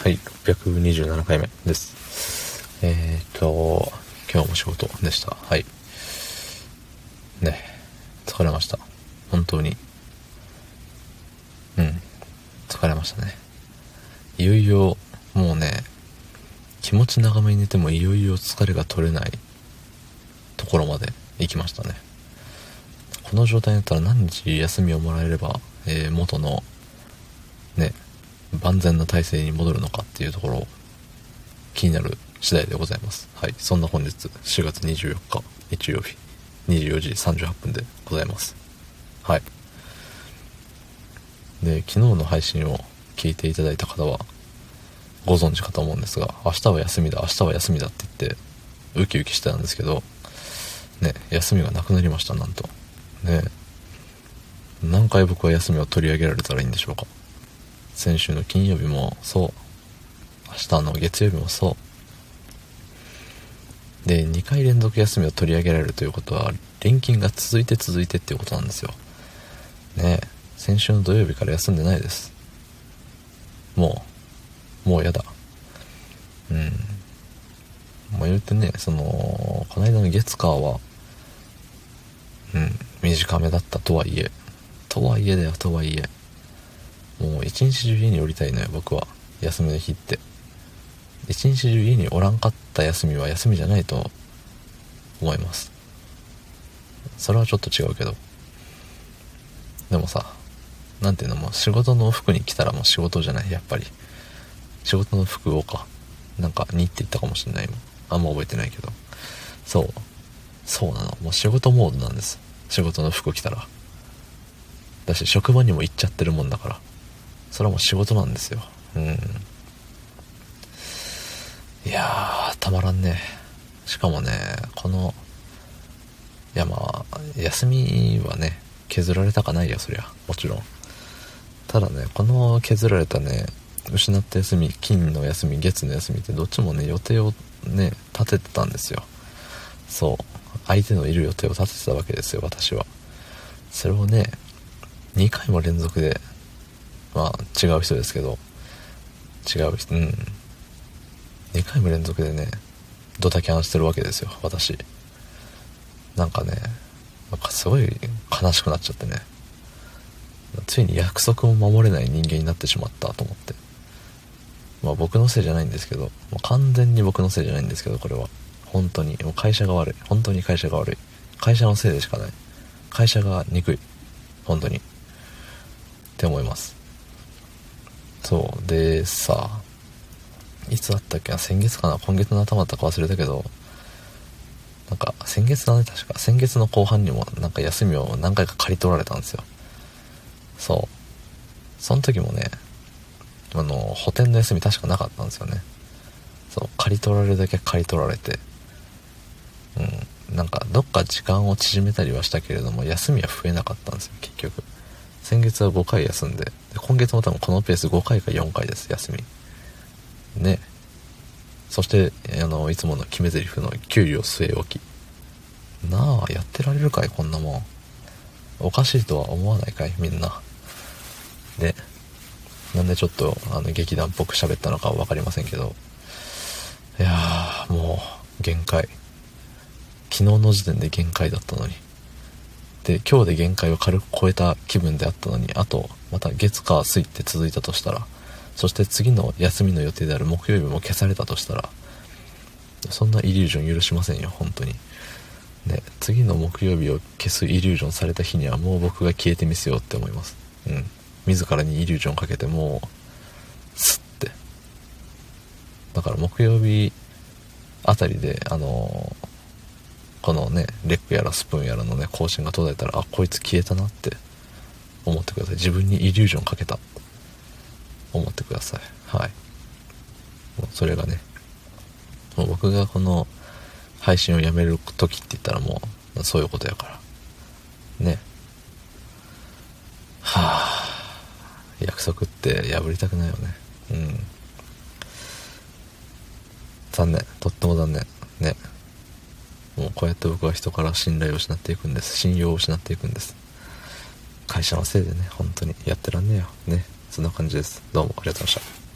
はい、627回目です。えーと、今日も仕事でした。はい。ね、疲れました。本当に。うん、疲れましたね。いよいよ、もうね、気持ち長めに寝てもいよいよ疲れが取れないところまで行きましたね。この状態だったら何日休みをもらえれば、えー元の、ね、万全な体制に戻るのかっていうところ気になる次第でございます。はい。そんな本日4月24日日曜日24時38分でございます。はい。で昨日の配信を聞いていただいた方はご存知かと思うんですが明日は休みだ明日は休みだって言ってウキウキしてたんですけどね休みがなくなりましたなんと。ね。何回僕は休みを取り上げられたらいいんでしょうか。先週の金曜日もそう。明日の月曜日もそう。で2回連続休みを取り上げられるということは連勤が続いて続いてっていうことなんですよ。ね。え先週の土曜日から休んでないです。もう。もうやだ。うん。まあ言うてねそのこの間の月火はうん短めだったとはいえ。とはいえだよとはいえ。もう一日中家におりたいのよ僕は。休みの日って。一日中家におらんかった休みは休みじゃないと思います。それはちょっと違うけど。でもさなんていうのもう仕事の服に来たらもう仕事じゃないやっぱり。仕事の服をか。なんかにって言ったかもしれない今あんま覚えてないけど。そう。そうなの。もう仕事モードなんです。仕事の服着たら。だし職場にも行っちゃってるもんだから。それはもう仕事なんですよ。うん。いやーたまらんね。しかもねこのいやまあ休みはね削られたかないやそりゃ。もちろん。ただねこの削られたね失った休み金の休み月の休みってどっちもね予定をね立ててたんですよ。そう。相手のいる予定を立ててたわけですよ私は。それをね2回も連続でまあ違う人ですけど。違う人うん。2回も連続でねドタキャンしてるわけですよ私。なんかねなんかすごい悲しくなっちゃってね。ついに約束を守れない人間になってしまったと思って。まあ僕のせいじゃないんですけど。もう完全に僕のせいじゃないんですけどこれは。本当に。もう会社が悪い。本当に会社が悪い。会社のせいでしかない。会社が憎い。本当に。って思います。そう。でさいつだったっけな先月かな今月の頭だったか忘れたけどなんか先月だね確か。先月の後半にもなんか休みを何回か借り取られたんですよ。そう。その時もねあの補填の休み確かなかったんですよね。そう借り取られるだけ借り取られて。うん。なんかどっか時間を縮めたりはしたけれども休みは増えなかったんですよ結局。先月は5回休んでで。今月も多分このペース5回か4回です休み。ね。そしてあのいつもの決め台詞の給料据え置き。なあやってられるかいこんなもん。おかしいとは思わないかいみんな。でなんでちょっとあの劇団っぽく喋ったのかは分かりませんけど。いやーもう限界。昨日の時点で限界だったのに。今日で限界を軽く超えた気分であったのにあとまた月火水って続いたとしたらそして次の休みの予定である木曜日も消されたとしたらそんなイリュージョン許しませんよ本当に。ね次の木曜日を消すイリュージョンされた日にはもう僕が消えてみせようって思います。うん。自らにイリュージョンかけてもうスッて。だから木曜日あたりであのーこのねレックやらスプーンやらのね更新が途絶えたらあこいつ消えたなって思ってください。自分にイリュージョンかけた。思ってください。はい。もうそれがねもう僕がこの配信をやめる時って言ったらもうそういうことやから。ね。はあ約束って破りたくないよね。うん。残念。とっても残念。ね。もうこうやって僕は人から信頼を失っていくんです。信用を失っていくんです。会社のせいでね本当にやってらんねえよ。ね。そんな感じです。どうもありがとうございました。